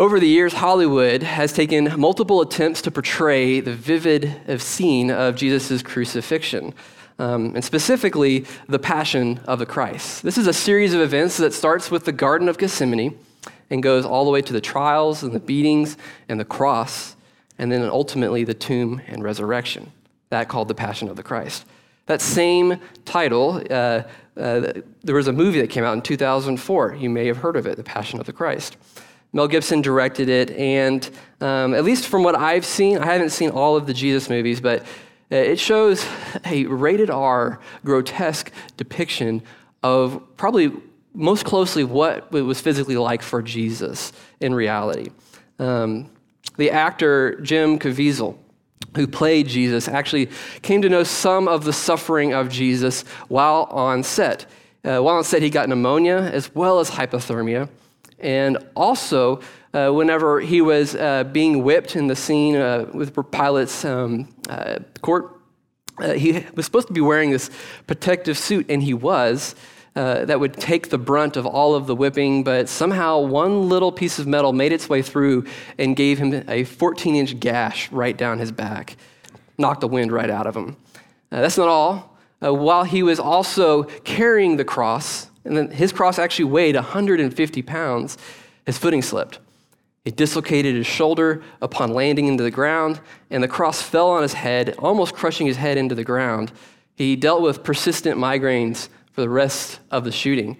Over the years, Hollywood has taken multiple attempts to portray the vivid scene of Jesus' crucifixion, um, and specifically the Passion of the Christ. This is a series of events that starts with the Garden of Gethsemane and goes all the way to the trials and the beatings and the cross, and then ultimately the tomb and resurrection. That called the Passion of the Christ. That same title, uh, uh, there was a movie that came out in 2004. You may have heard of it, The Passion of the Christ. Mel Gibson directed it, and um, at least from what I've seen, I haven't seen all of the Jesus movies, but uh, it shows a rated R, grotesque depiction of probably most closely what it was physically like for Jesus in reality. Um, the actor Jim Caviezel, who played Jesus, actually came to know some of the suffering of Jesus while on set. Uh, while on set, he got pneumonia as well as hypothermia. And also, uh, whenever he was uh, being whipped in the scene uh, with Pilate's um, uh, court, uh, he was supposed to be wearing this protective suit, and he was. Uh, that would take the brunt of all of the whipping, but somehow one little piece of metal made its way through and gave him a 14 inch gash right down his back, knocked the wind right out of him. that's not all. while he was also carrying the cross, and then his cross actually weighed 150 pounds. His footing slipped. He dislocated his shoulder upon landing into the ground, and the cross fell on his head, almost crushing his head into the ground. He dealt with persistent migraines for the rest of the shooting.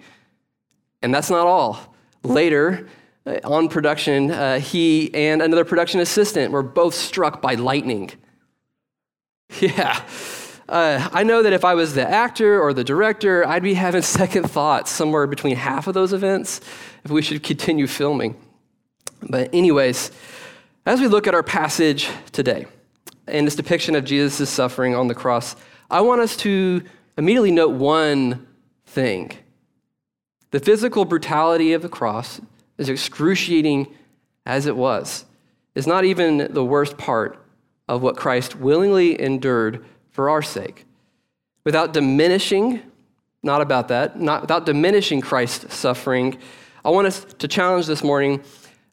And that's not all. Later, uh, on production, uh, he and another production assistant were both struck by lightning. Yeah. Uh, I know that if I was the actor or the director, I'd be having second thoughts somewhere between half of those events if we should continue filming. But, anyways, as we look at our passage today and this depiction of Jesus' suffering on the cross, I want us to immediately note one thing. The physical brutality of the cross, as excruciating as it was, is not even the worst part of what Christ willingly endured for our sake. Without diminishing, not about that, not without diminishing Christ's suffering, I want us to challenge this morning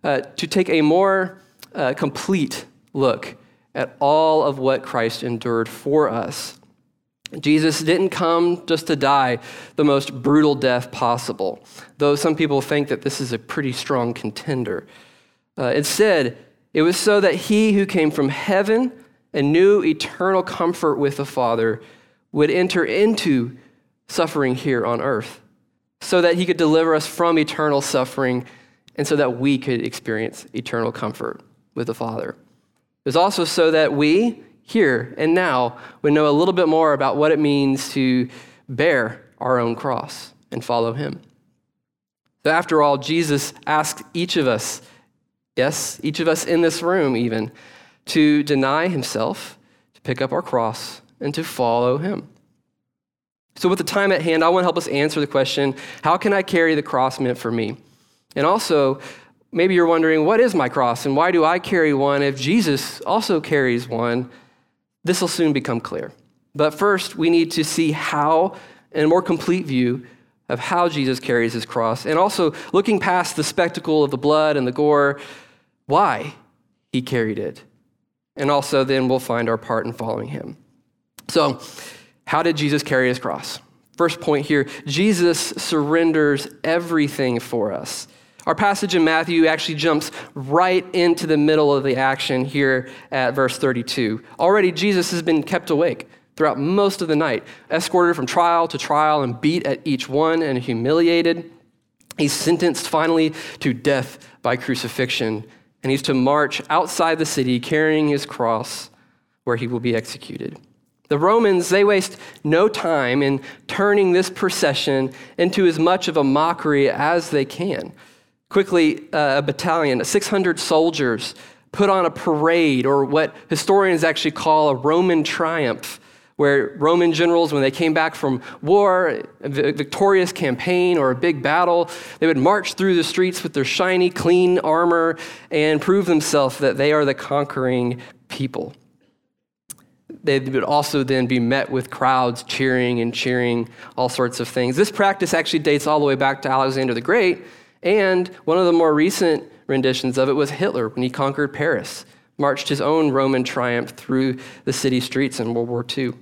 uh, to take a more uh, complete look at all of what Christ endured for us. Jesus didn't come just to die the most brutal death possible, though some people think that this is a pretty strong contender. Uh, instead, it was so that he who came from heaven and knew eternal comfort with the Father would enter into suffering here on earth so that he could deliver us from eternal suffering and so that we could experience eternal comfort with the Father. It was also so that we, here and now, would know a little bit more about what it means to bear our own cross and follow him. So, after all, Jesus asked each of us, yes, each of us in this room even, to deny himself, to pick up our cross, and to follow him. So, with the time at hand, I want to help us answer the question how can I carry the cross meant for me? And also, maybe you're wondering, what is my cross and why do I carry one if Jesus also carries one? This will soon become clear. But first, we need to see how, in a more complete view, of how Jesus carries his cross, and also looking past the spectacle of the blood and the gore, why he carried it and also then we'll find our part in following him. So, how did Jesus carry his cross? First point here Jesus surrenders everything for us. Our passage in Matthew actually jumps right into the middle of the action here at verse 32. Already, Jesus has been kept awake throughout most of the night, escorted from trial to trial and beat at each one and humiliated. He's sentenced finally to death by crucifixion and he's to march outside the city carrying his cross where he will be executed. The Romans, they waste no time in turning this procession into as much of a mockery as they can. Quickly, uh, a battalion, 600 soldiers, put on a parade, or what historians actually call a Roman triumph, where Roman generals, when they came back from war, a victorious campaign or a big battle, they would march through the streets with their shiny, clean armor and prove themselves that they are the conquering people. They would also then be met with crowds cheering and cheering, all sorts of things. This practice actually dates all the way back to Alexander the Great, and one of the more recent renditions of it was Hitler when he conquered Paris, marched his own Roman triumph through the city streets in World War II.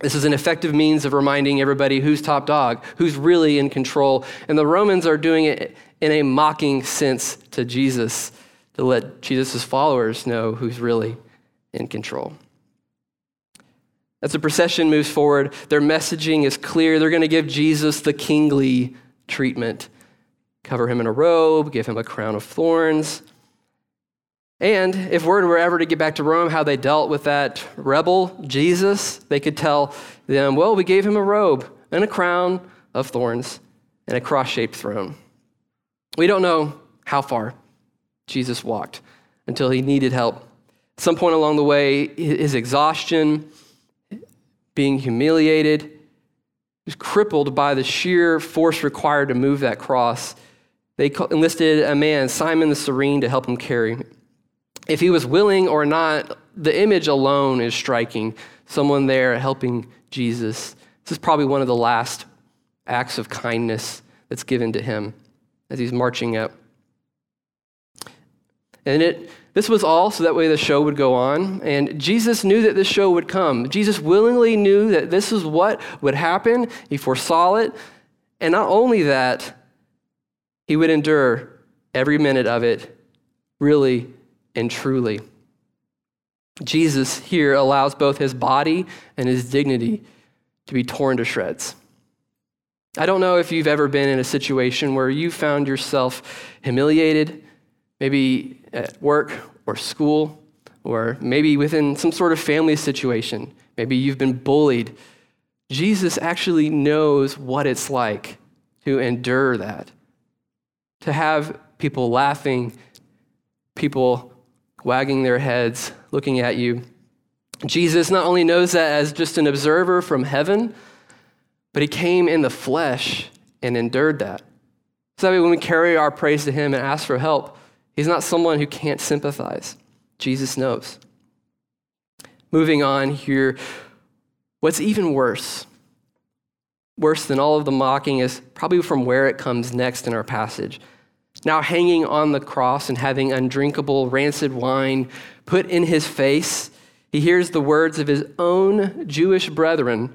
This is an effective means of reminding everybody who's top dog, who's really in control. And the Romans are doing it in a mocking sense to Jesus to let Jesus' followers know who's really in control. As the procession moves forward, their messaging is clear. They're going to give Jesus the kingly treatment cover him in a robe, give him a crown of thorns. And if word were ever to get back to Rome, how they dealt with that rebel, Jesus, they could tell them, well, we gave him a robe and a crown of thorns and a cross shaped throne. We don't know how far Jesus walked until he needed help. At some point along the way, his exhaustion, being humiliated, was crippled by the sheer force required to move that cross. They enlisted a man, Simon the Cyrene, to help him carry. If he was willing or not, the image alone is striking. Someone there helping Jesus. This is probably one of the last acts of kindness that's given to him as he's marching up. And it, this was all so that way the show would go on. And Jesus knew that this show would come. Jesus willingly knew that this is what would happen. He foresaw it. And not only that, he would endure every minute of it, really and truly. Jesus here allows both his body and his dignity to be torn to shreds. I don't know if you've ever been in a situation where you found yourself humiliated, maybe at work or school, or maybe within some sort of family situation. Maybe you've been bullied. Jesus actually knows what it's like to endure that, to have people laughing, people wagging their heads, looking at you. Jesus not only knows that as just an observer from heaven, but he came in the flesh and endured that. So that way, when we carry our praise to him and ask for help, he's not someone who can't sympathize. Jesus knows. Moving on here, what's even worse, worse than all of the mocking, is probably from where it comes next in our passage. Now, hanging on the cross and having undrinkable, rancid wine put in his face, he hears the words of his own Jewish brethren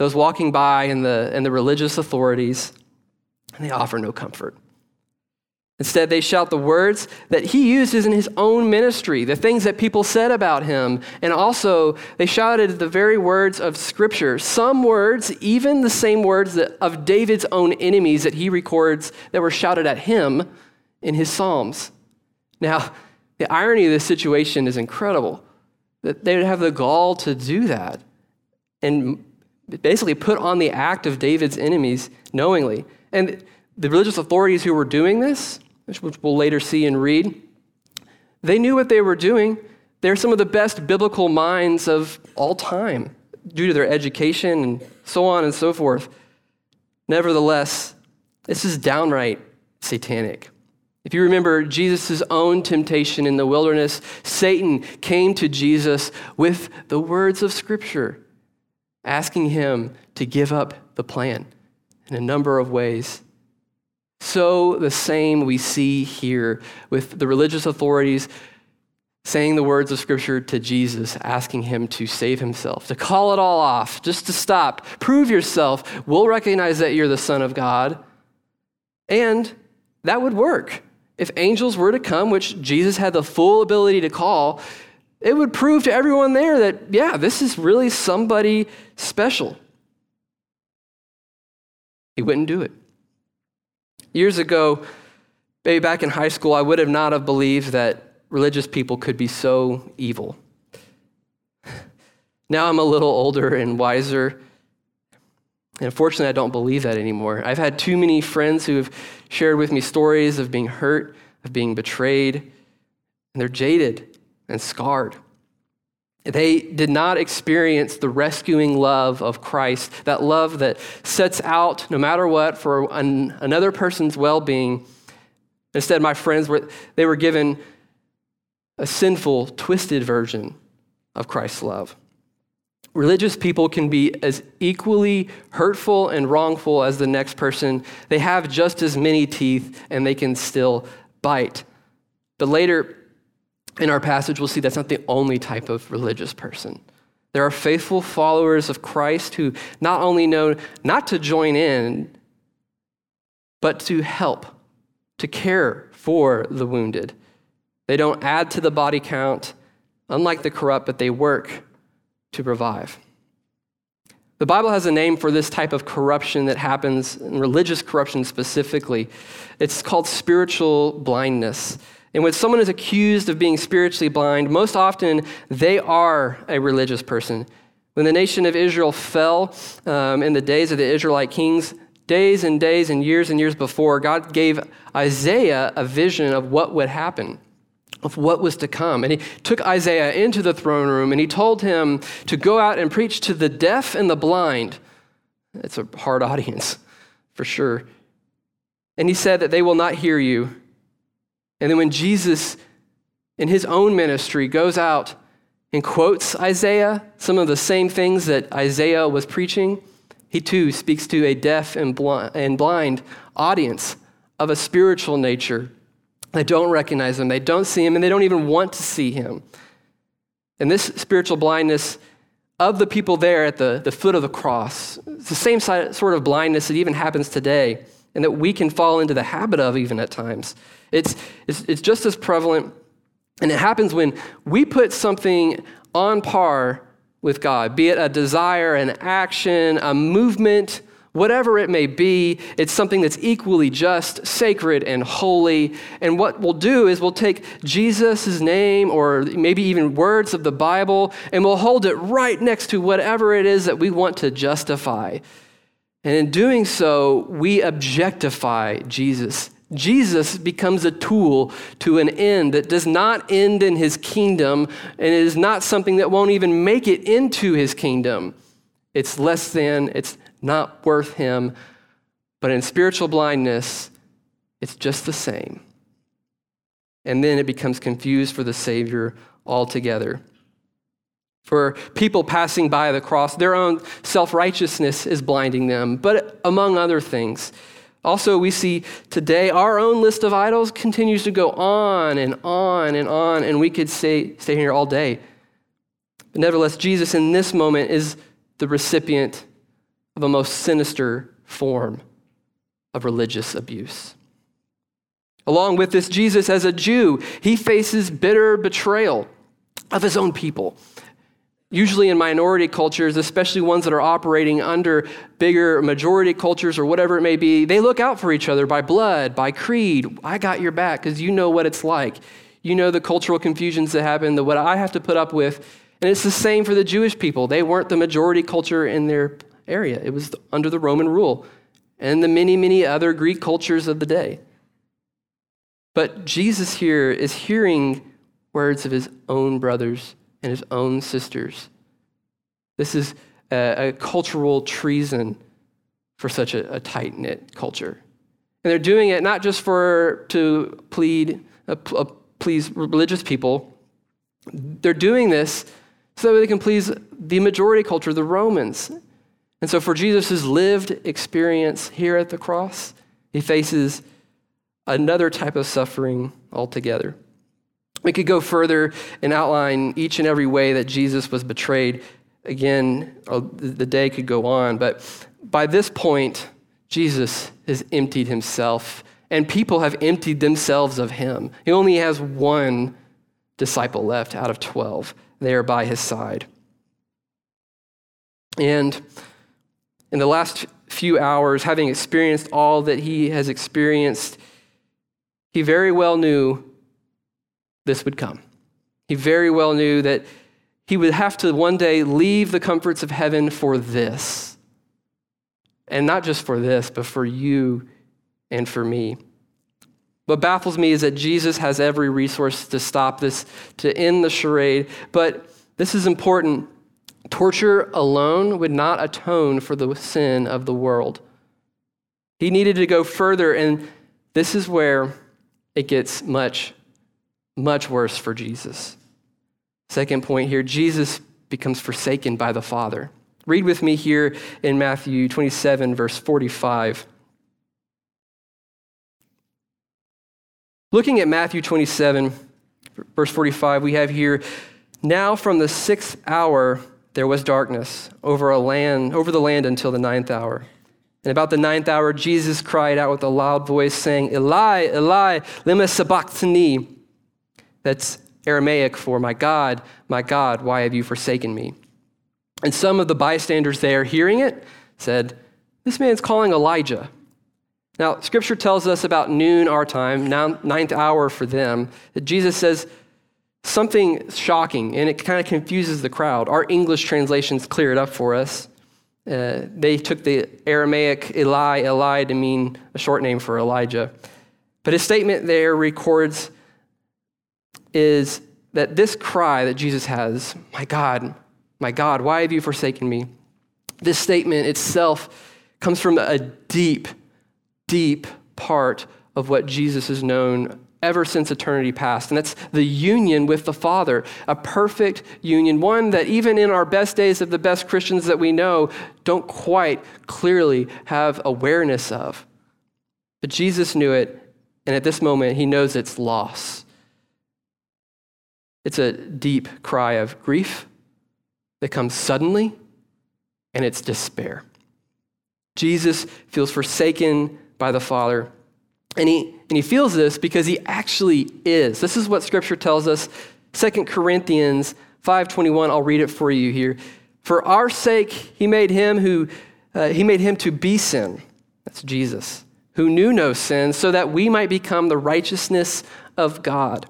those walking by and the, and the religious authorities, and they offer no comfort. Instead, they shout the words that he uses in his own ministry, the things that people said about him. And also, they shouted the very words of Scripture. Some words, even the same words that, of David's own enemies that he records that were shouted at him in his Psalms. Now, the irony of this situation is incredible that they would have the gall to do that. And basically put on the act of David's enemies knowingly. And the religious authorities who were doing this, which we'll later see and read, they knew what they were doing. They're some of the best biblical minds of all time due to their education and so on and so forth. Nevertheless, this is downright satanic. If you remember Jesus' own temptation in the wilderness, Satan came to Jesus with the words of Scripture asking him to give up the plan in a number of ways. So, the same we see here with the religious authorities saying the words of Scripture to Jesus, asking him to save himself, to call it all off, just to stop. Prove yourself. We'll recognize that you're the Son of God. And that would work. If angels were to come, which Jesus had the full ability to call, it would prove to everyone there that, yeah, this is really somebody special. He wouldn't do it. Years ago, maybe back in high school, I would have not have believed that religious people could be so evil. Now I'm a little older and wiser. And unfortunately, I don't believe that anymore. I've had too many friends who have shared with me stories of being hurt, of being betrayed, and they're jaded and scarred. They did not experience the rescuing love of Christ, that love that sets out, no matter what, for an, another person's well being. Instead, my friends were, they were given a sinful, twisted version of Christ's love. Religious people can be as equally hurtful and wrongful as the next person. They have just as many teeth, and they can still bite. But later in our passage, we'll see that's not the only type of religious person. There are faithful followers of Christ who not only know not to join in, but to help, to care for the wounded. They don't add to the body count, unlike the corrupt, but they work to revive. The Bible has a name for this type of corruption that happens, religious corruption specifically. It's called spiritual blindness. And when someone is accused of being spiritually blind, most often they are a religious person. When the nation of Israel fell um, in the days of the Israelite kings, days and days and years and years before, God gave Isaiah a vision of what would happen, of what was to come. And he took Isaiah into the throne room and he told him to go out and preach to the deaf and the blind. It's a hard audience, for sure. And he said that they will not hear you and then when Jesus, in his own ministry, goes out and quotes Isaiah, some of the same things that Isaiah was preaching, he too speaks to a deaf and blind audience of a spiritual nature. They don't recognize him, they don't see him, and they don't even want to see him. And this spiritual blindness of the people there at the, the foot of the cross, it's the same sort of blindness that even happens today and that we can fall into the habit of even at times. It's, it's, it's just as prevalent, and it happens when we put something on par with God, be it a desire, an action, a movement, whatever it may be, it's something that's equally just, sacred, and holy. And what we'll do is we'll take Jesus' name or maybe even words of the Bible and we'll hold it right next to whatever it is that we want to justify. And in doing so, we objectify Jesus. Jesus becomes a tool to an end that does not end in his kingdom, and it is not something that won't even make it into his kingdom. It's less than, it's not worth him. But in spiritual blindness, it's just the same. And then it becomes confused for the Savior altogether. For people passing by the cross, their own self righteousness is blinding them, but among other things. Also, we see today our own list of idols continues to go on and on and on, and we could stay, stay here all day. But nevertheless, Jesus in this moment is the recipient of a most sinister form of religious abuse. Along with this, Jesus, as a Jew, he faces bitter betrayal of his own people usually in minority cultures, especially ones that are operating under bigger majority cultures or whatever it may be, they look out for each other by blood, by creed. I got your back because you know what it's like. You know the cultural confusions that happen, the what I have to put up with. And it's the same for the Jewish people. They weren't the majority culture in their area, it was under the Roman rule and the many, many other Greek cultures of the day. But Jesus here is hearing words of his own brothers and his own sisters. This is a, a cultural treason for such a, a tight knit culture. And they're doing it not just for to plead, uh, uh, please religious people. They're doing this so that they can please the majority culture, the Romans. And so, for Jesus' lived experience here at the cross, he faces another type of suffering altogether. We could go further and outline each and every way that Jesus was betrayed. Again, uh, the day could go on, but by this point, Jesus has emptied himself, and people have emptied themselves of him. He only has one disciple left out of 12 there by his side. And in the last few hours, having experienced all that he has experienced, he very well knew this would come. He very well knew that he would have to one day leave the comforts of heaven for this. And not just for this, but for you and for me. What baffles me is that Jesus has every resource to stop this, to end the charade. But this is important. Torture alone would not atone for the sin of the world. He needed to go further, and this is where it gets much much worse for Jesus. Second point here Jesus becomes forsaken by the Father. Read with me here in Matthew 27, verse 45. Looking at Matthew 27, verse 45, we have here, now from the sixth hour there was darkness over a land over the land until the ninth hour. And about the ninth hour, Jesus cried out with a loud voice, saying, Eli, Eli, lema sabachthani. That's Aramaic for, My God, my God, why have you forsaken me? And some of the bystanders there, hearing it, said, This man's calling Elijah. Now, scripture tells us about noon our time, ninth hour for them, that Jesus says something shocking, and it kind of confuses the crowd. Our English translations clear it up for us. Uh, they took the Aramaic Eli, Eli to mean a short name for Elijah. But his statement there records is that this cry that Jesus has, My God, my God, why have you forsaken me? This statement itself comes from a deep, deep part of what Jesus has known ever since eternity past. And that's the union with the Father, a perfect union, one that even in our best days of the best Christians that we know don't quite clearly have awareness of. But Jesus knew it, and at this moment, he knows its loss. It's a deep cry of grief that comes suddenly, and it's despair. Jesus feels forsaken by the Father and he, and he feels this because he actually is. This is what scripture tells us. 2 Corinthians 5:21, I'll read it for you here. For our sake he made him who uh, he made him to be sin. That's Jesus, who knew no sin, so that we might become the righteousness of God.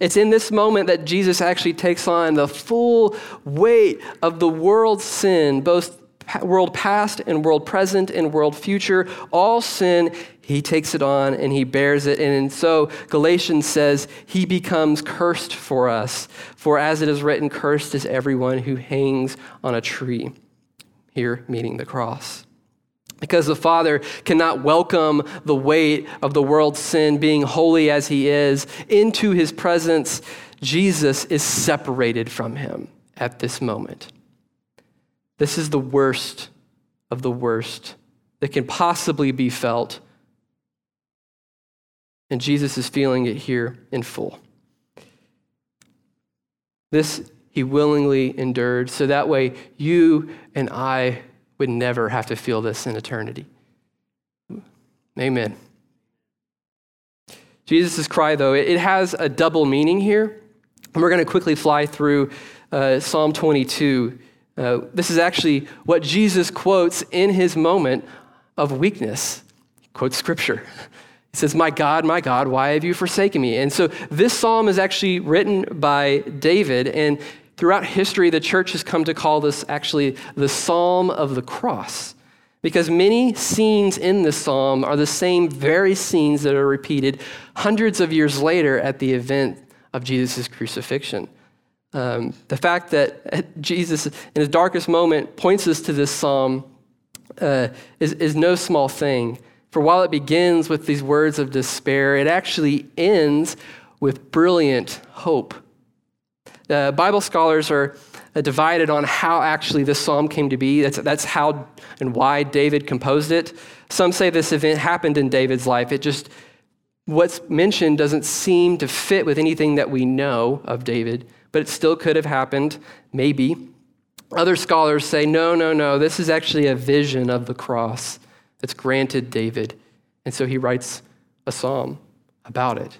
It's in this moment that Jesus actually takes on the full weight of the world's sin, both world past and world present and world future, all sin he takes it on and he bears it. And so Galatians says he becomes cursed for us. For as it is written, cursed is everyone who hangs on a tree. Here, meaning the cross. Because the Father cannot welcome the weight of the world's sin, being holy as he is, into his presence, Jesus is separated from him at this moment. This is the worst of the worst that can possibly be felt and Jesus is feeling it here in full. This he willingly endured, so that way you and I would never have to feel this in eternity. Amen. Jesus' cry, though, it has a double meaning here. And we're going to quickly fly through uh, Psalm 22. Uh, this is actually what Jesus quotes in his moment of weakness. He quotes scripture. He says, My God, my God, why have you forsaken me? And so this psalm is actually written by David, and throughout history, the church has come to call this actually the Psalm of the Cross. Because many scenes in this psalm are the same very scenes that are repeated hundreds of years later at the event of Jesus' crucifixion. Um, the fact that Jesus, in his darkest moment, points us to this psalm uh, is, is no small thing. For while it begins with these words of despair, it actually ends with brilliant hope. Uh, Bible scholars are uh, divided on how actually this psalm came to be. That's, that's how and why David composed it. Some say this event happened in David's life. It just, what's mentioned doesn't seem to fit with anything that we know of David, but it still could have happened, maybe. Other scholars say, no, no, no, this is actually a vision of the cross that's granted David. And so he writes a psalm about it.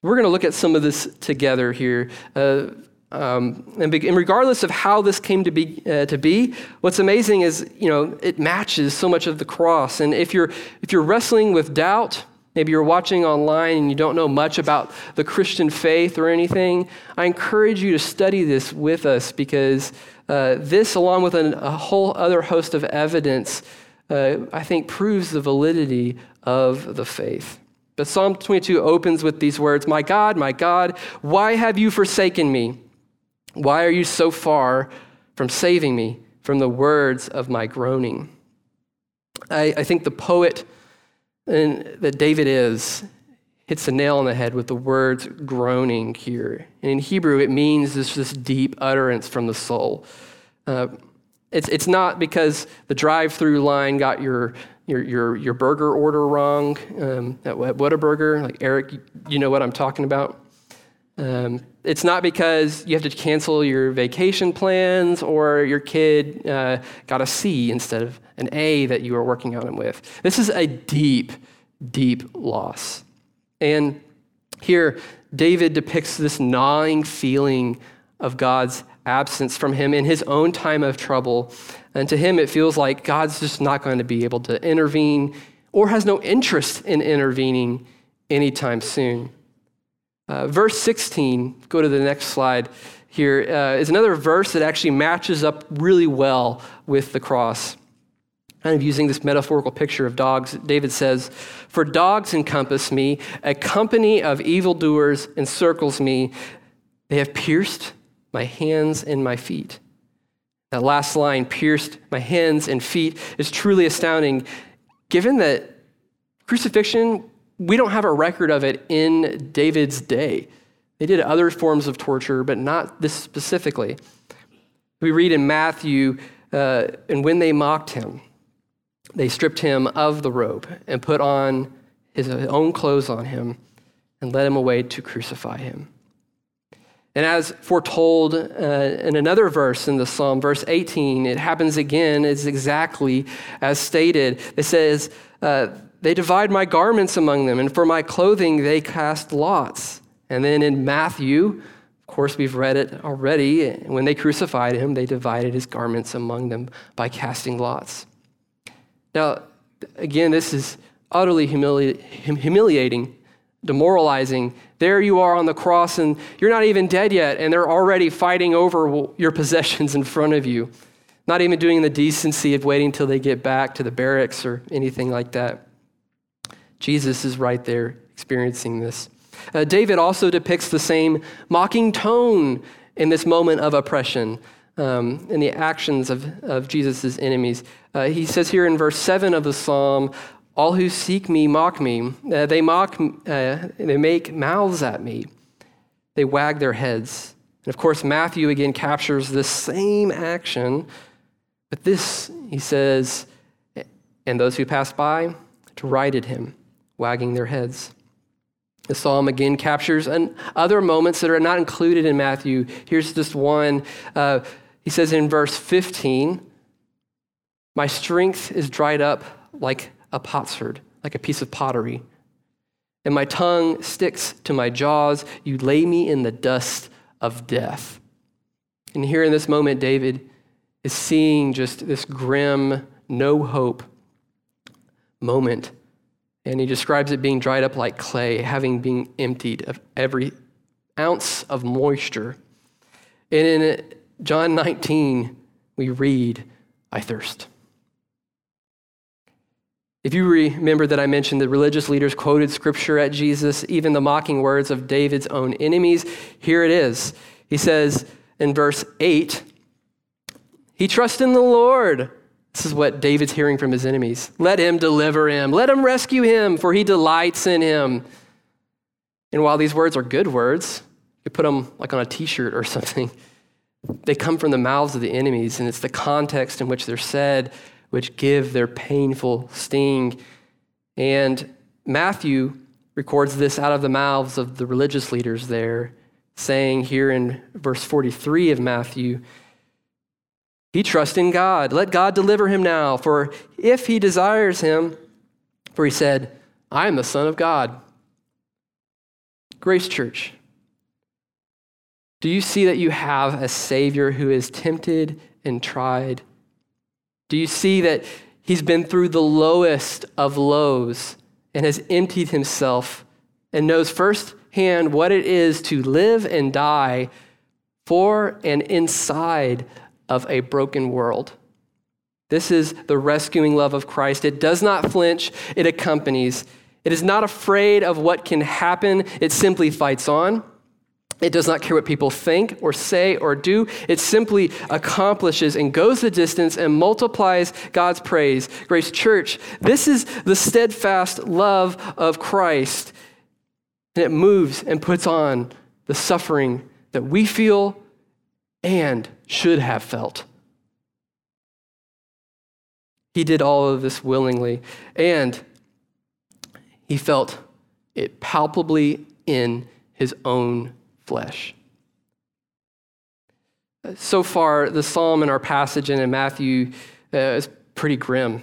We're going to look at some of this together here. Uh, um, and, and, regardless of how this came to be, uh, to be, what's amazing is, you know, it matches so much of the cross. And if you're, if you're wrestling with doubt, maybe you're watching online and you don't know much about the Christian faith or anything, I encourage you to study this with us because uh, this, along with an, a whole other host of evidence, uh, I think, proves the validity of the faith. But Psalm 22 opens with these words My God, my God, why have you forsaken me? Why are you so far from saving me from the words of my groaning? I, I think the poet that David is hits the nail on the head with the words groaning here. And in Hebrew, it means this, this deep utterance from the soul. Uh, it's, it's not because the drive through line got your, your, your, your burger order wrong um, at Whataburger. Like, Eric, you know what I'm talking about. Um, it's not because you have to cancel your vacation plans or your kid uh, got a C instead of an A that you were working on him with. This is a deep, deep loss. And here, David depicts this gnawing feeling of God's absence from him in his own time of trouble. And to him, it feels like God's just not going to be able to intervene or has no interest in intervening anytime soon. Uh, verse 16, go to the next slide here, uh, is another verse that actually matches up really well with the cross. Kind of using this metaphorical picture of dogs, David says, For dogs encompass me, a company of evildoers encircles me. They have pierced my hands and my feet. That last line, pierced my hands and feet, is truly astounding, given that crucifixion, we don't have a record of it in David's day. They did other forms of torture, but not this specifically. We read in Matthew, uh, and when they mocked him, they stripped him of the robe and put on his own clothes on him and led him away to crucify him. And as foretold uh, in another verse in the psalm, verse 18, it happens again, it's exactly as stated. It says, uh, They divide my garments among them, and for my clothing they cast lots. And then in Matthew, of course, we've read it already. When they crucified him, they divided his garments among them by casting lots. Now, again, this is utterly humili- humiliating demoralizing. There you are on the cross, and you're not even dead yet, and they're already fighting over your possessions in front of you. Not even doing the decency of waiting till they get back to the barracks or anything like that. Jesus is right there experiencing this. Uh, David also depicts the same mocking tone in this moment of oppression um, in the actions of, of Jesus' enemies. Uh, he says here in verse 7 of the psalm, all who seek me mock me. Uh, they mock, uh, they make mouths at me. They wag their heads. And of course, Matthew again captures this same action, but this, he says, and those who passed by derided him, wagging their heads. The psalm again captures an, other moments that are not included in Matthew. Here's just one. Uh, he says in verse 15, My strength is dried up like a potsherd, like a piece of pottery. And my tongue sticks to my jaws. You lay me in the dust of death. And here in this moment, David is seeing just this grim, no hope moment. And he describes it being dried up like clay, having been emptied of every ounce of moisture. And in John 19, we read, I thirst. If you remember that I mentioned the religious leaders quoted scripture at Jesus, even the mocking words of David's own enemies, here it is. He says in verse 8, He trusts in the Lord. This is what David's hearing from his enemies. Let him deliver him, let him rescue him, for he delights in him. And while these words are good words, you put them like on a t shirt or something, they come from the mouths of the enemies, and it's the context in which they're said which give their painful sting. And Matthew records this out of the mouths of the religious leaders there, saying here in verse 43 of Matthew, he trusts in God. Let God deliver him now, for if he desires him, for he said, I am the Son of God. Grace Church, do you see that you have a Savior who is tempted and tried do you see that he's been through the lowest of lows and has emptied himself and knows firsthand what it is to live and die for and inside of a broken world? This is the rescuing love of Christ. It does not flinch, it accompanies. It is not afraid of what can happen, it simply fights on. It does not care what people think or say or do. It simply accomplishes and goes the distance and multiplies God's praise. Grace Church, this is the steadfast love of Christ. And it moves and puts on the suffering that we feel and should have felt. He did all of this willingly, and he felt it palpably in his own flesh. So far, the psalm in our passage and in Matthew uh, is pretty grim.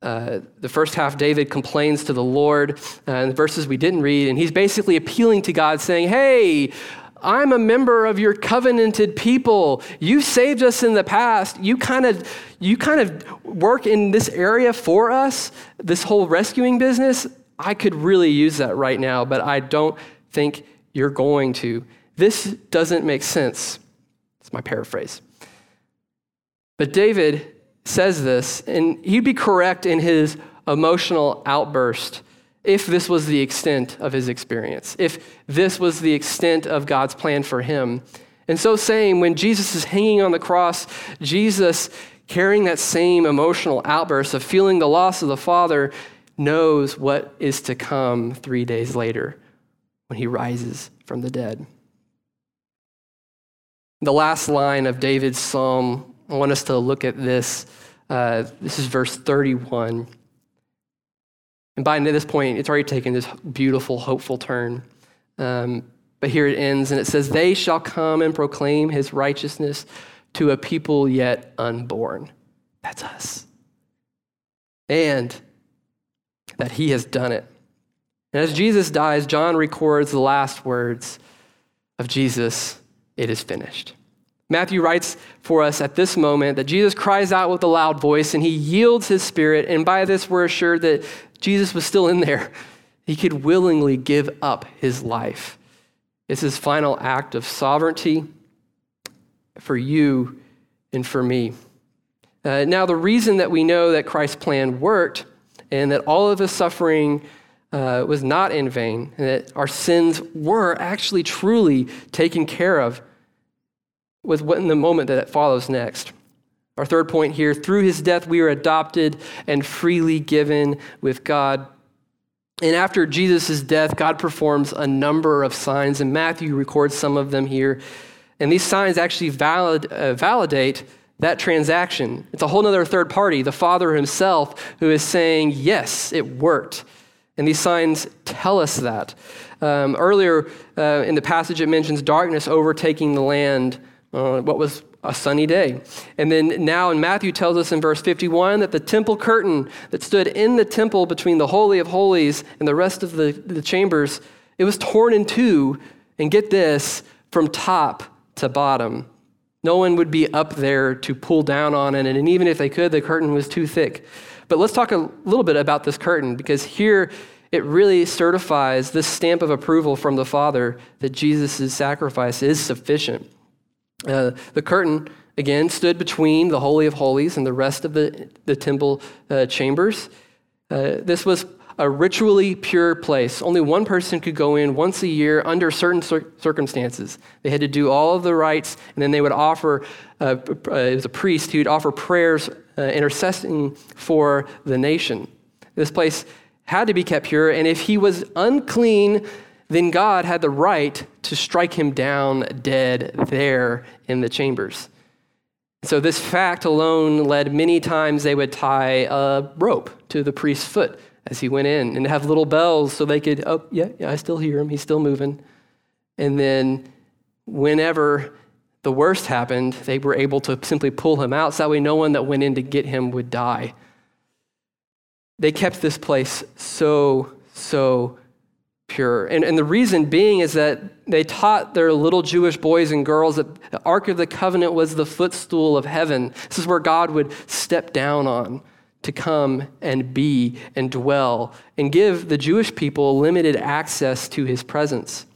Uh, the first half, David complains to the Lord, uh, in the verses we didn't read, and he's basically appealing to God, saying, Hey, I'm a member of your covenanted people. You saved us in the past. You kind of you kind of work in this area for us, this whole rescuing business. I could really use that right now, but I don't think you're going to. This doesn't make sense. It's my paraphrase. But David says this, and he'd be correct in his emotional outburst if this was the extent of his experience, if this was the extent of God's plan for him. And so saying, when Jesus is hanging on the cross, Jesus, carrying that same emotional outburst of feeling the loss of the Father, knows what is to come three days later when he rises from the dead. The last line of David's psalm, I want us to look at this. Uh, this is verse 31. And by this point, it's already taken this beautiful, hopeful turn. Um, but here it ends, and it says, They shall come and proclaim his righteousness to a people yet unborn. That's us. And that he has done it. And as Jesus dies, John records the last words of Jesus it is finished. Matthew writes for us at this moment that Jesus cries out with a loud voice and he yields his spirit. And by this, we're assured that Jesus was still in there. He could willingly give up his life. It's his final act of sovereignty for you and for me. Uh, now, the reason that we know that Christ's plan worked and that all of his suffering uh, was not in vain, and that our sins were actually truly taken care of, was what in the moment that it follows next. Our third point here through his death, we are adopted and freely given with God. And after Jesus' death, God performs a number of signs, and Matthew records some of them here. And these signs actually valid, uh, validate that transaction. It's a whole other third party, the Father himself, who is saying, Yes, it worked. And these signs tell us that. Um, earlier uh, in the passage, it mentions darkness overtaking the land. Uh, what was a sunny day. And then now in Matthew tells us in verse 51 that the temple curtain that stood in the temple between the Holy of Holies and the rest of the, the chambers, it was torn in two, and get this, from top to bottom. No one would be up there to pull down on it, and even if they could, the curtain was too thick. But let's talk a little bit about this curtain, because here it really certifies this stamp of approval from the Father that Jesus' sacrifice is sufficient. Uh, the curtain, again, stood between the Holy of Holies and the rest of the, the temple uh, chambers. Uh, this was a ritually pure place. Only one person could go in once a year under certain cir- circumstances. They had to do all of the rites, and then they would offer, uh, uh, it was a priest who would offer prayers uh, intercessing for the nation. This place had to be kept pure, and if he was unclean, then God had the right to strike him down dead there in the chambers. So, this fact alone led many times they would tie a rope to the priest's foot as he went in and have little bells so they could, oh, yeah, yeah, I still hear him. He's still moving. And then, whenever the worst happened, they were able to simply pull him out so that way no one that went in to get him would die. They kept this place so, so pure. And, and the reason being is that they taught their little Jewish boys and girls that the Ark of the Covenant was the footstool of heaven. This is where God would step down on to come and be and dwell and give the Jewish people limited access to his presence.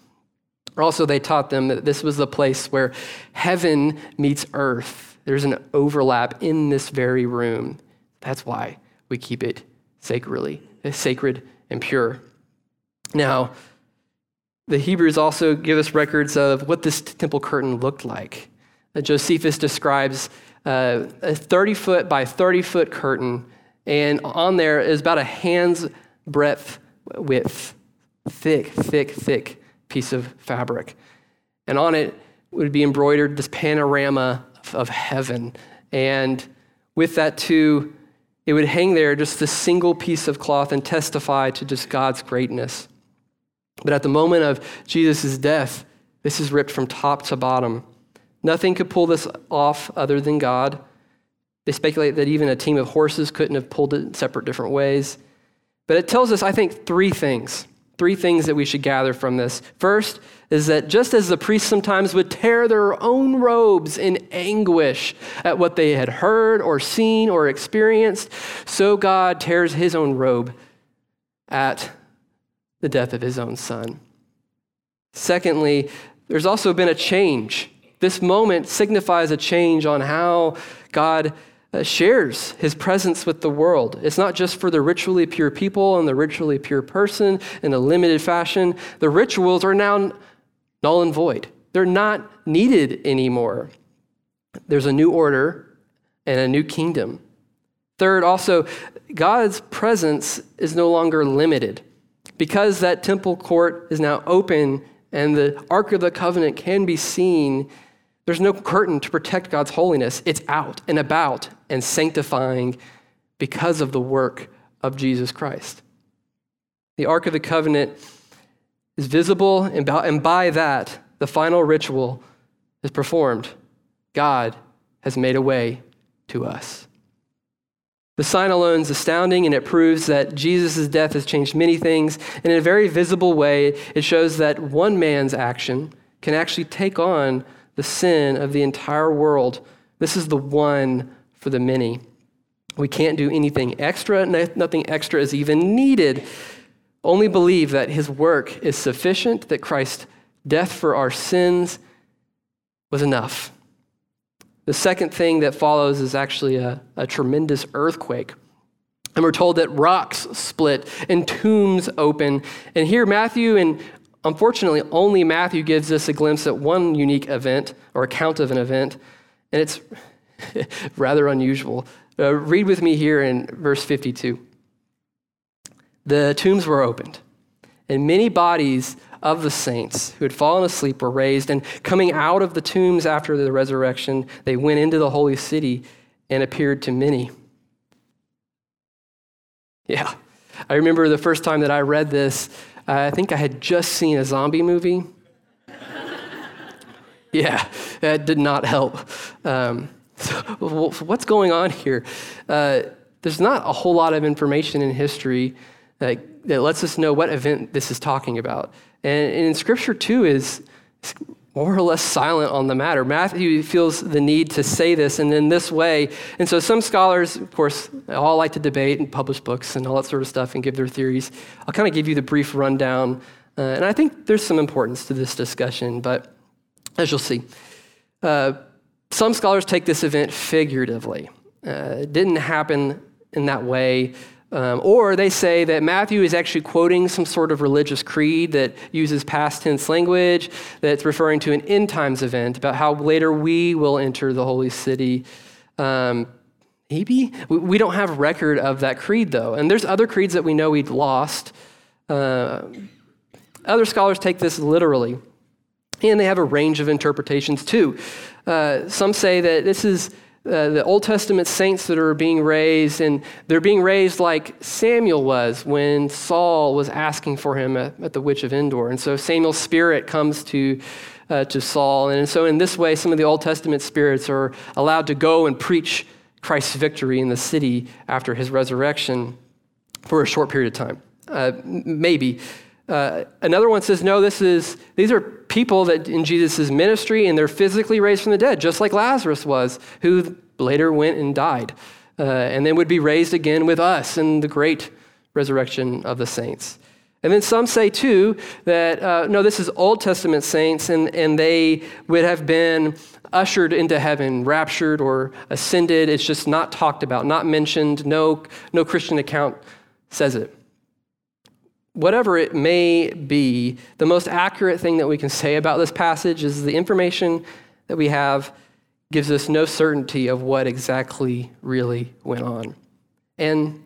Also, they taught them that this was the place where heaven meets earth. There's an overlap in this very room. That's why we keep it sacredly, sacred and pure. Now, the Hebrews also give us records of what this temple curtain looked like. Josephus describes uh, a 30 foot by 30 foot curtain, and on there is about a hand's breadth width, thick, thick, thick piece of fabric. And on it would be embroidered this panorama of heaven. And with that, too, It would hang there just a single piece of cloth and testify to just God's greatness. But at the moment of Jesus' death, this is ripped from top to bottom. Nothing could pull this off other than God. They speculate that even a team of horses couldn't have pulled it in separate different ways. But it tells us, I think, three things. Three things that we should gather from this. First is that just as the priests sometimes would tear their own robes in anguish at what they had heard or seen or experienced, so God tears his own robe at the death of his own son. Secondly, there's also been a change. This moment signifies a change on how God uh, shares his presence with the world. It's not just for the ritually pure people and the ritually pure person in a limited fashion. The rituals are now null and void, they're not needed anymore. There's a new order and a new kingdom. Third, also, God's presence is no longer limited. Because that temple court is now open and the Ark of the Covenant can be seen, there's no curtain to protect God's holiness. It's out and about and sanctifying because of the work of Jesus Christ. The Ark of the Covenant is visible, and by that, the final ritual is performed. God has made a way to us. The sign alone is astounding, and it proves that Jesus' death has changed many things. And in a very visible way, it shows that one man's action can actually take on the sin of the entire world. This is the one for the many. We can't do anything extra, nothing extra is even needed. Only believe that his work is sufficient, that Christ's death for our sins was enough. The second thing that follows is actually a, a tremendous earthquake. And we're told that rocks split and tombs open. And here, Matthew and Unfortunately, only Matthew gives us a glimpse at one unique event or account of an event, and it's rather unusual. Uh, read with me here in verse 52. The tombs were opened, and many bodies of the saints who had fallen asleep were raised, and coming out of the tombs after the resurrection, they went into the holy city and appeared to many. Yeah, I remember the first time that I read this, I think I had just seen a zombie movie. yeah, that did not help. Um, so, what's going on here? Uh, there's not a whole lot of information in history that, that lets us know what event this is talking about. And, in Scripture, too, is more or less silent on the matter. Matthew feels the need to say this and in this way. And so some scholars, of course, all like to debate and publish books and all that sort of stuff and give their theories. I'll kind of give you the brief rundown. Uh, and I think there's some importance to this discussion, but as you'll see, uh, some scholars take this event figuratively. Uh, it didn't happen in that way. Um, or they say that Matthew is actually quoting some sort of religious creed that uses past tense language, that's referring to an end times event about how later we will enter the holy city. Um, maybe? We don't have record of that creed, though. And there's other creeds that we know we'd lost. Uh, other scholars take this literally, and they have a range of interpretations, too. Uh, some say that this is uh, the Old Testament saints that are being raised, and they're being raised like Samuel was when Saul was asking for him at, at the Witch of Endor. And so Samuel's spirit comes to, uh, to Saul. And so, in this way, some of the Old Testament spirits are allowed to go and preach Christ's victory in the city after his resurrection for a short period of time. Uh, maybe. Uh, another one says, no, this is, these are people that in Jesus' ministry and they're physically raised from the dead, just like Lazarus was, who later went and died, uh, and then would be raised again with us in the great resurrection of the saints. And then some say, too, that uh, no, this is Old Testament saints, and, and they would have been ushered into heaven, raptured or ascended. It's just not talked about, not mentioned. No, no Christian account says it whatever it may be, the most accurate thing that we can say about this passage is the information that we have gives us no certainty of what exactly really went on. And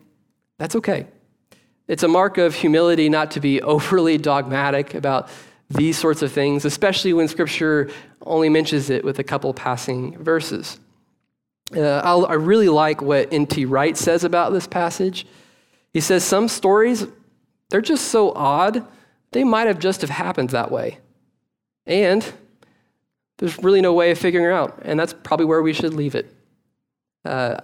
that's okay. It's a mark of humility not to be overly dogmatic about these sorts of things, especially when Scripture only mentions it with a couple passing verses. Uh, I really like what N.T. Wright says about this passage. He says some stories, they're just so odd, they might have just have happened that way. And there's really no way of figuring it out. And that's probably where we should leave it. Uh,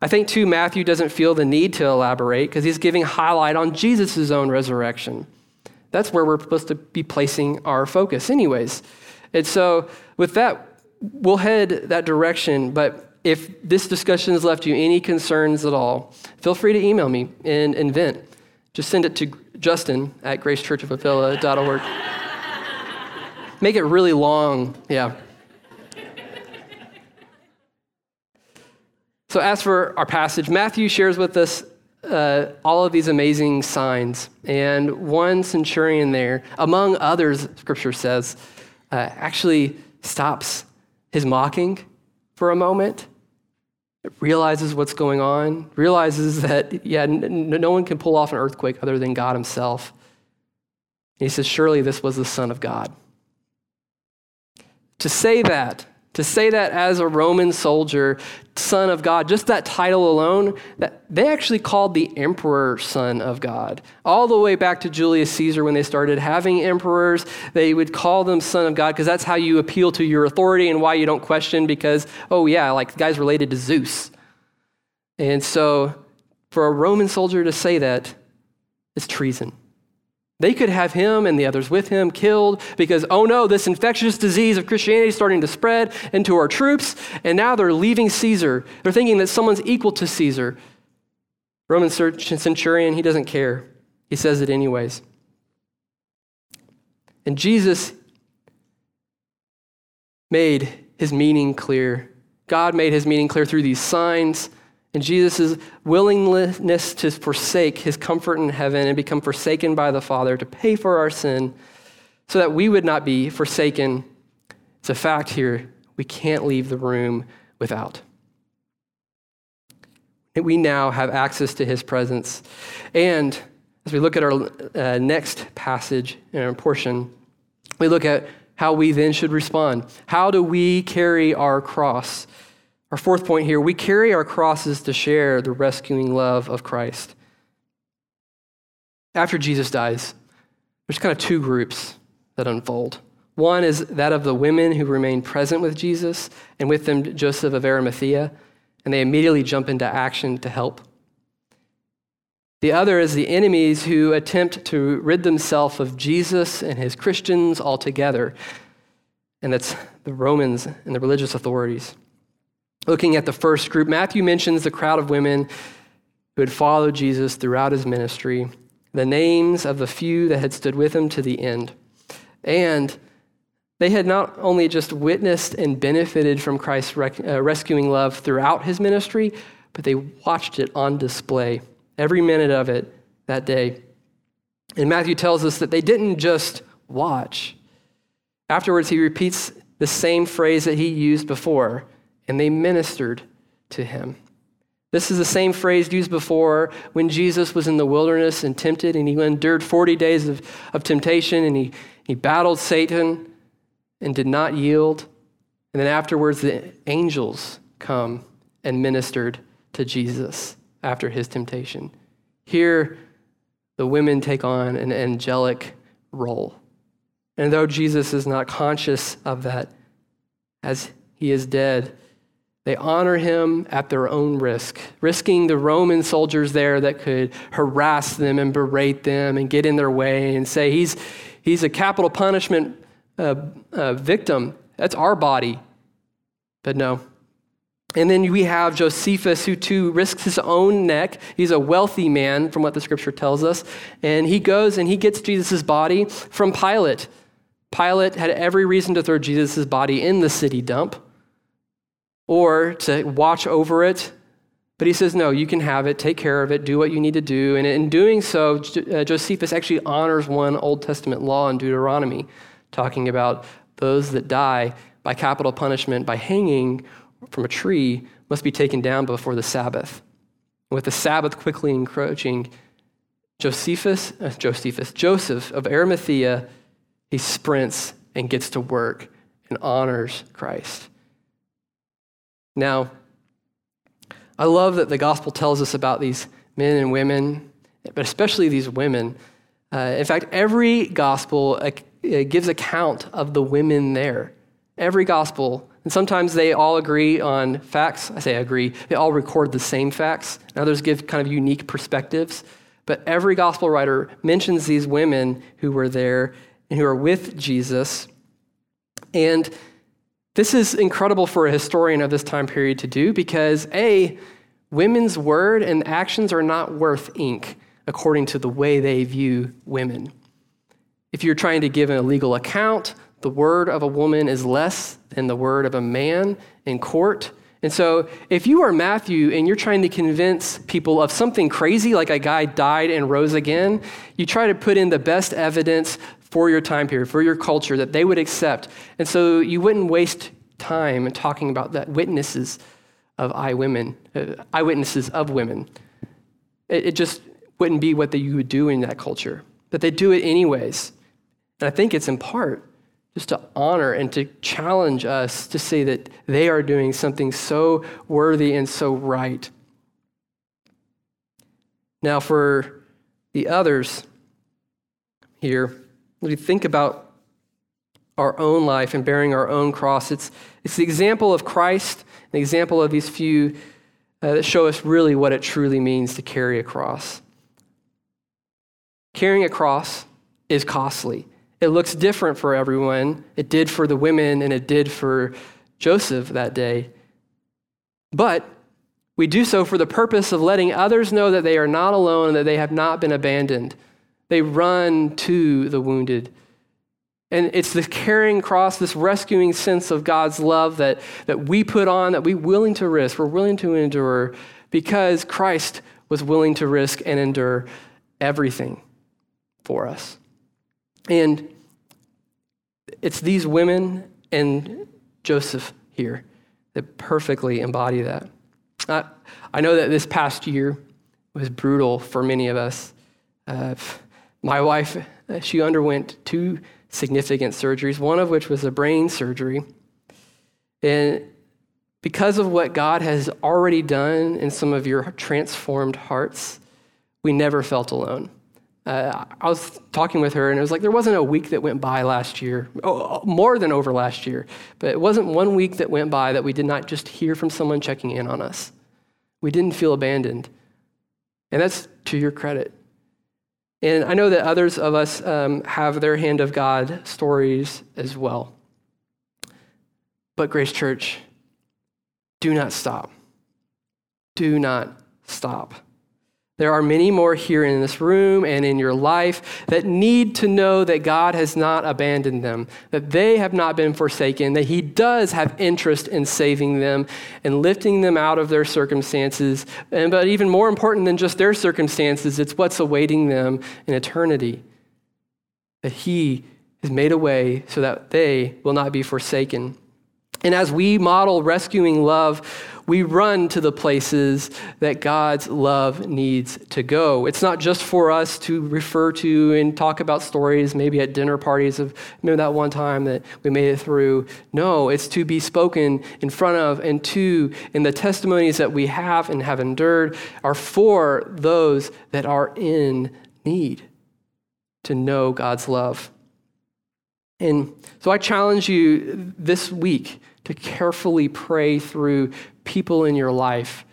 I think, too, Matthew doesn't feel the need to elaborate because he's giving highlight on Jesus' own resurrection. That's where we're supposed to be placing our focus, anyways. And so, with that, we'll head that direction. But if this discussion has left you any concerns at all, feel free to email me and, and vent. Just send it to Justin at gracechurchofavila.org. Make it really long, yeah. So, as for our passage, Matthew shares with us uh, all of these amazing signs. And one centurion there, among others, scripture says, uh, actually stops his mocking for a moment, realizes what's going on, realizes that, yeah, n- no one can pull off an earthquake other than God himself. And he says, Surely this was the Son of God. To say that, to say that as a Roman soldier, son of God, just that title alone, that they actually called the emperor son of God. All the way back to Julius Caesar when they started having emperors, they would call them son of God because that's how you appeal to your authority and why you don't question because, oh yeah, like the guy's related to Zeus. And so for a Roman soldier to say that is treason. They could have him and the others with him killed because, oh no, this infectious disease of Christianity is starting to spread into our troops, and now they're leaving Caesar. They're thinking that someone's equal to Caesar. Roman centurion, he doesn't care. He says it anyways. And Jesus made his meaning clear. God made his meaning clear through these signs and Jesus' willingness to forsake his comfort in heaven and become forsaken by the Father to pay for our sin so that we would not be forsaken. It's a fact here. We can't leave the room without. We now have access to his presence. And as we look at our uh, next passage in our portion, we look at how we then should respond. How do we carry our cross? Our fourth point here we carry our crosses to share the rescuing love of Christ. After Jesus dies, there's kind of two groups that unfold. One is that of the women who remain present with Jesus, and with them Joseph of Arimathea, and they immediately jump into action to help. The other is the enemies who attempt to rid themselves of Jesus and his Christians altogether, and that's the Romans and the religious authorities. Looking at the first group, Matthew mentions the crowd of women who had followed Jesus throughout his ministry, the names of the few that had stood with him to the end. And they had not only just witnessed and benefited from Christ's rec- uh, rescuing love throughout his ministry, but they watched it on display, every minute of it that day. And Matthew tells us that they didn't just watch. Afterwards, he repeats the same phrase that he used before and they ministered to him. This is the same phrase used before when Jesus was in the wilderness and tempted, and he endured 40 days of, of temptation, and he, he battled Satan and did not yield. And then afterwards, the angels come and ministered to Jesus after his temptation. Here, the women take on an angelic role. And though Jesus is not conscious of that, as he is dead, they honor him at their own risk, risking the Roman soldiers there that could harass them and berate them and get in their way and say, he's, he's a capital punishment uh, uh, victim. That's our body. But no. And then we have Josephus, who too risks his own neck. He's a wealthy man, from what the scripture tells us. And he goes and he gets Jesus' body from Pilate. Pilate had every reason to throw Jesus' body in the city dump or to watch over it. But he says, no, you can have it, take care of it, do what you need to do. And in doing so, uh, Josephus actually honors one Old Testament law in Deuteronomy, talking about those that die by capital punishment by hanging from a tree must be taken down before the Sabbath. With the Sabbath quickly encroaching, Josephus, uh, Josephus, Joseph of Arimathea, he sprints and gets to work and honors Christ. Now, I love that the gospel tells us about these men and women, but especially these women. Uh, in fact, every gospel uh, gives account of the women there. Every gospel. And sometimes they all agree on facts. I say agree. They all record the same facts. And others give kind of unique perspectives. But every gospel writer mentions these women who were there and who are with Jesus. And this is incredible for a historian of this time period to do because, A, women's word and actions are not worth ink according to the way they view women. If you're trying to give a legal account, the word of a woman is less than the word of a man in court. And so, if you are Matthew and you're trying to convince people of something crazy, like a guy died and rose again, you try to put in the best evidence for your time period, for your culture that they would accept. And so, you wouldn't waste time talking about that witnesses of eye women, uh, eyewitnesses of women. It, it just wouldn't be what you would do in that culture. But they do it anyways. And I think it's in part just to honor and to challenge us to say that they are doing something so worthy and so right. Now, for the others here, we think about our own life and bearing our own cross. It's, it's the example of Christ, an example of these few uh, that show us really what it truly means to carry a cross. Carrying a cross is costly. It looks different for everyone. It did for the women and it did for Joseph that day. But we do so for the purpose of letting others know that they are not alone and that they have not been abandoned. They run to the wounded. And it's this carrying cross, this rescuing sense of God's love that, that we put on, that we're willing to risk, we're willing to endure, because Christ was willing to risk and endure everything for us. And it's these women and Joseph here that perfectly embody that. I, I know that this past year was brutal for many of us. Uh, my wife, uh, she underwent two significant surgeries, one of which was a brain surgery. And because of what God has already done in some of your transformed hearts, we never felt alone. Uh, I was talking with her, and it was like there wasn't a week that went by last year, oh, more than over last year, but it wasn't one week that went by that we did not just hear from someone checking in on us. We didn't feel abandoned. And that's to your credit. And I know that others of us um, have their hand of God stories as well. But, Grace Church, do not stop. Do not stop. There are many more here in this room and in your life that need to know that God has not abandoned them, that they have not been forsaken, that He does have interest in saving them and lifting them out of their circumstances. And, but even more important than just their circumstances, it's what's awaiting them in eternity. That He has made a way so that they will not be forsaken. And as we model rescuing love, we run to the places that God's love needs to go. It's not just for us to refer to and talk about stories, maybe at dinner parties of remember that one time that we made it through. No, it's to be spoken in front of and to, and the testimonies that we have and have endured are for those that are in need to know God's love. And so I challenge you this week to carefully pray through people in your life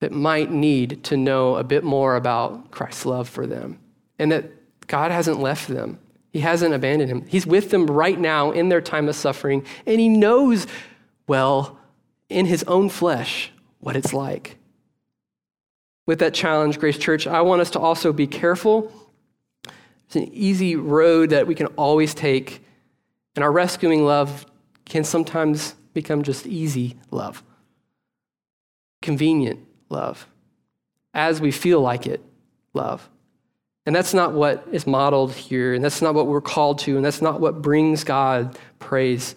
that might need to know a bit more about Christ's love for them and that God hasn't left them. He hasn't abandoned them. He's with them right now in their time of suffering, and He knows well in His own flesh what it's like. With that challenge, Grace Church, I want us to also be careful. It's an easy road that we can always take, and our rescuing love can sometimes become just easy love, convenient love, as we feel like it love. And that's not what is modeled here, and that's not what we're called to, and that's not what brings God praise.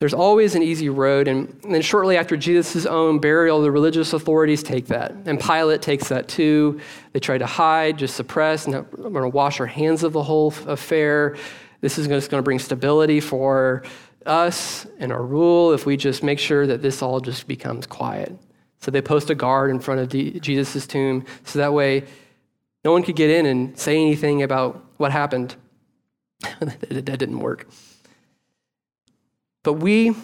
There's always an easy road, and, then shortly after Jesus' own burial, the religious authorities take that. And Pilate takes that too. They try to hide, just suppress, and we're going to wash our hands of the whole affair. This is just going to bring stability for us and our rule if we just make sure that this all just becomes quiet. So they post a guard in front of Jesus' tomb so that way no one could get in and say anything about what happened. that didn't work. But we,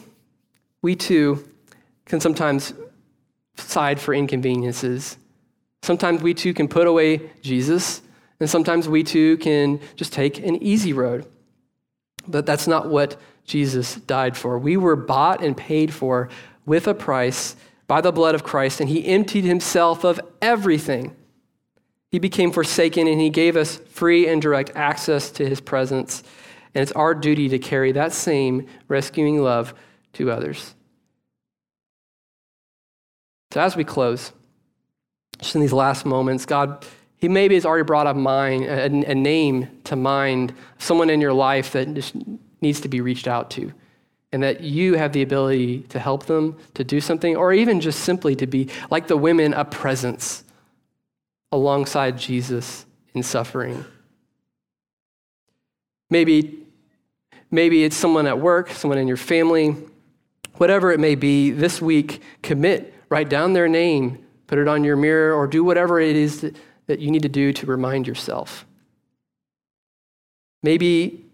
we too, can sometimes side for inconveniences. Sometimes we too can put away Jesus, and sometimes we too can just take an easy road. But that's not what Jesus died for. We were bought and paid for with a price by the blood of Christ, and he emptied himself of everything. He became forsaken, and he gave us free and direct access to his presence. And it's our duty to carry that same rescuing love to others. So, as we close, just in these last moments, God, He maybe has already brought a mind, a, a name to mind, someone in your life that just needs to be reached out to, and that you have the ability to help them to do something, or even just simply to be like the women, a presence alongside Jesus in suffering. Maybe, maybe it's someone at work, someone in your family, whatever it may be, this week, commit, write down their name, put it on your mirror, or do whatever it is that, that you need to do to remind yourself. Maybe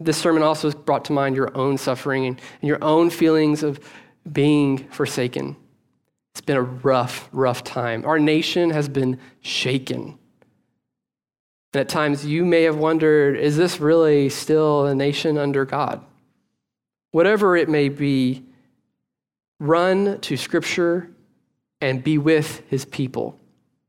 this sermon also brought to mind your own suffering and, your own feelings of being forsaken. It's been a rough, rough time. Our nation has been shaken. And at times you may have wondered is this really still a nation under God? Whatever it may be, run to Scripture and be with his people.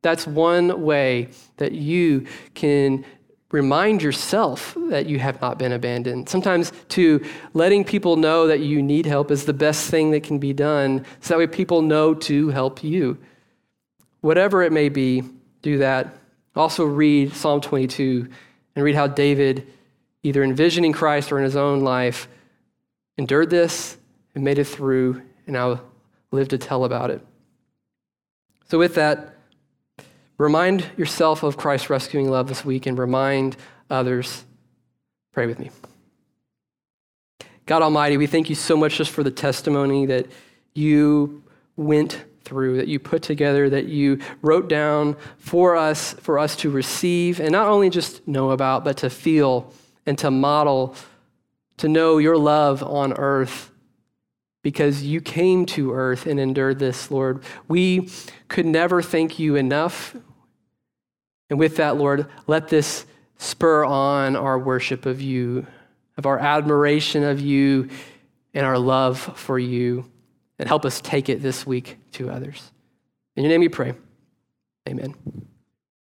That's one way that you can remind yourself that you have not been abandoned. Sometimes, too, letting people know that you need help is the best thing that can be done, so that way people know to help you. Whatever it may be, do that. Also, read Psalm 22 and read how David, either envisioning Christ or in his own life, endured this and made it through, and now live to tell about it. So, with that, Remind yourself of Christ's rescuing love this week and remind others. Pray with me. God Almighty, we thank you so much just for the testimony that you went through, that you put together, that you wrote down for us, for us to receive, and not only just know about, but to feel and to model, to know your love on earth because you came to earth and endured this, Lord. We could never thank you enough. And with that, Lord, let this spur on our worship of you, of our admiration of you, and our love for you, and help us take it this week to others. In your name we pray. Amen.